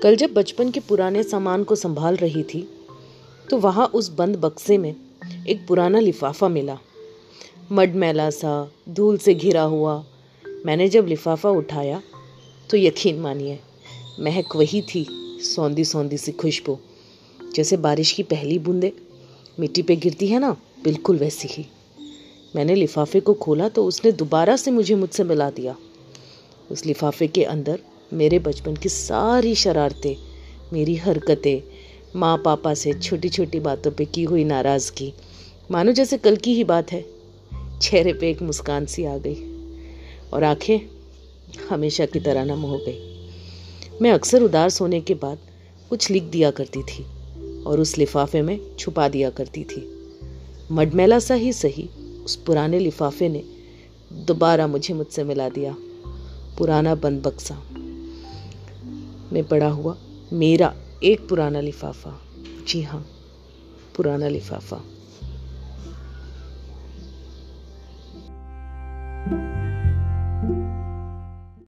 कल जब बचपन के पुराने सामान को संभाल रही थी तो वहाँ उस बंद बक्से में एक पुराना लिफाफा मिला। मड मैला सा, धूल से घिरा हुआ। मैंने जब लिफाफा उठाया तो यकीन मानिए, महक वही थी सौंदी सौंदी सी खुशबू। जैसे बारिश की पहली बूंदे, मिट्टी पे गिरती है ना, बिल्कुल वैसी ही। मैंने लिफाफे को खोला तो उसने दोबारा से मुझे मुझसे मिला दिया। उस लिफाफे के अंदर मेरे बचपन की सारी शरारतें, मेरी हरकतें माँ पापा से छोटी छोटी बातों पे की हुई नाराज़गी। मानो जैसे कल की ही बात है। चेहरे पे एक मुस्कान सी आ गई और आँखें हमेशा की तरह नम हो गई। मैं अक्सर उदास होने के बाद कुछ लिख दिया करती थी और उस लिफाफे में छुपा दिया करती थी। मडमेला सा ही सही, उस पुराने लिफाफे ने दोबारा मुझे मुझसे मिला दिया। पुराना बंद बक्सा में पड़ा हुआ मेरा एक पुराना लिफाफा। जी हाँ पुराना लिफाफा।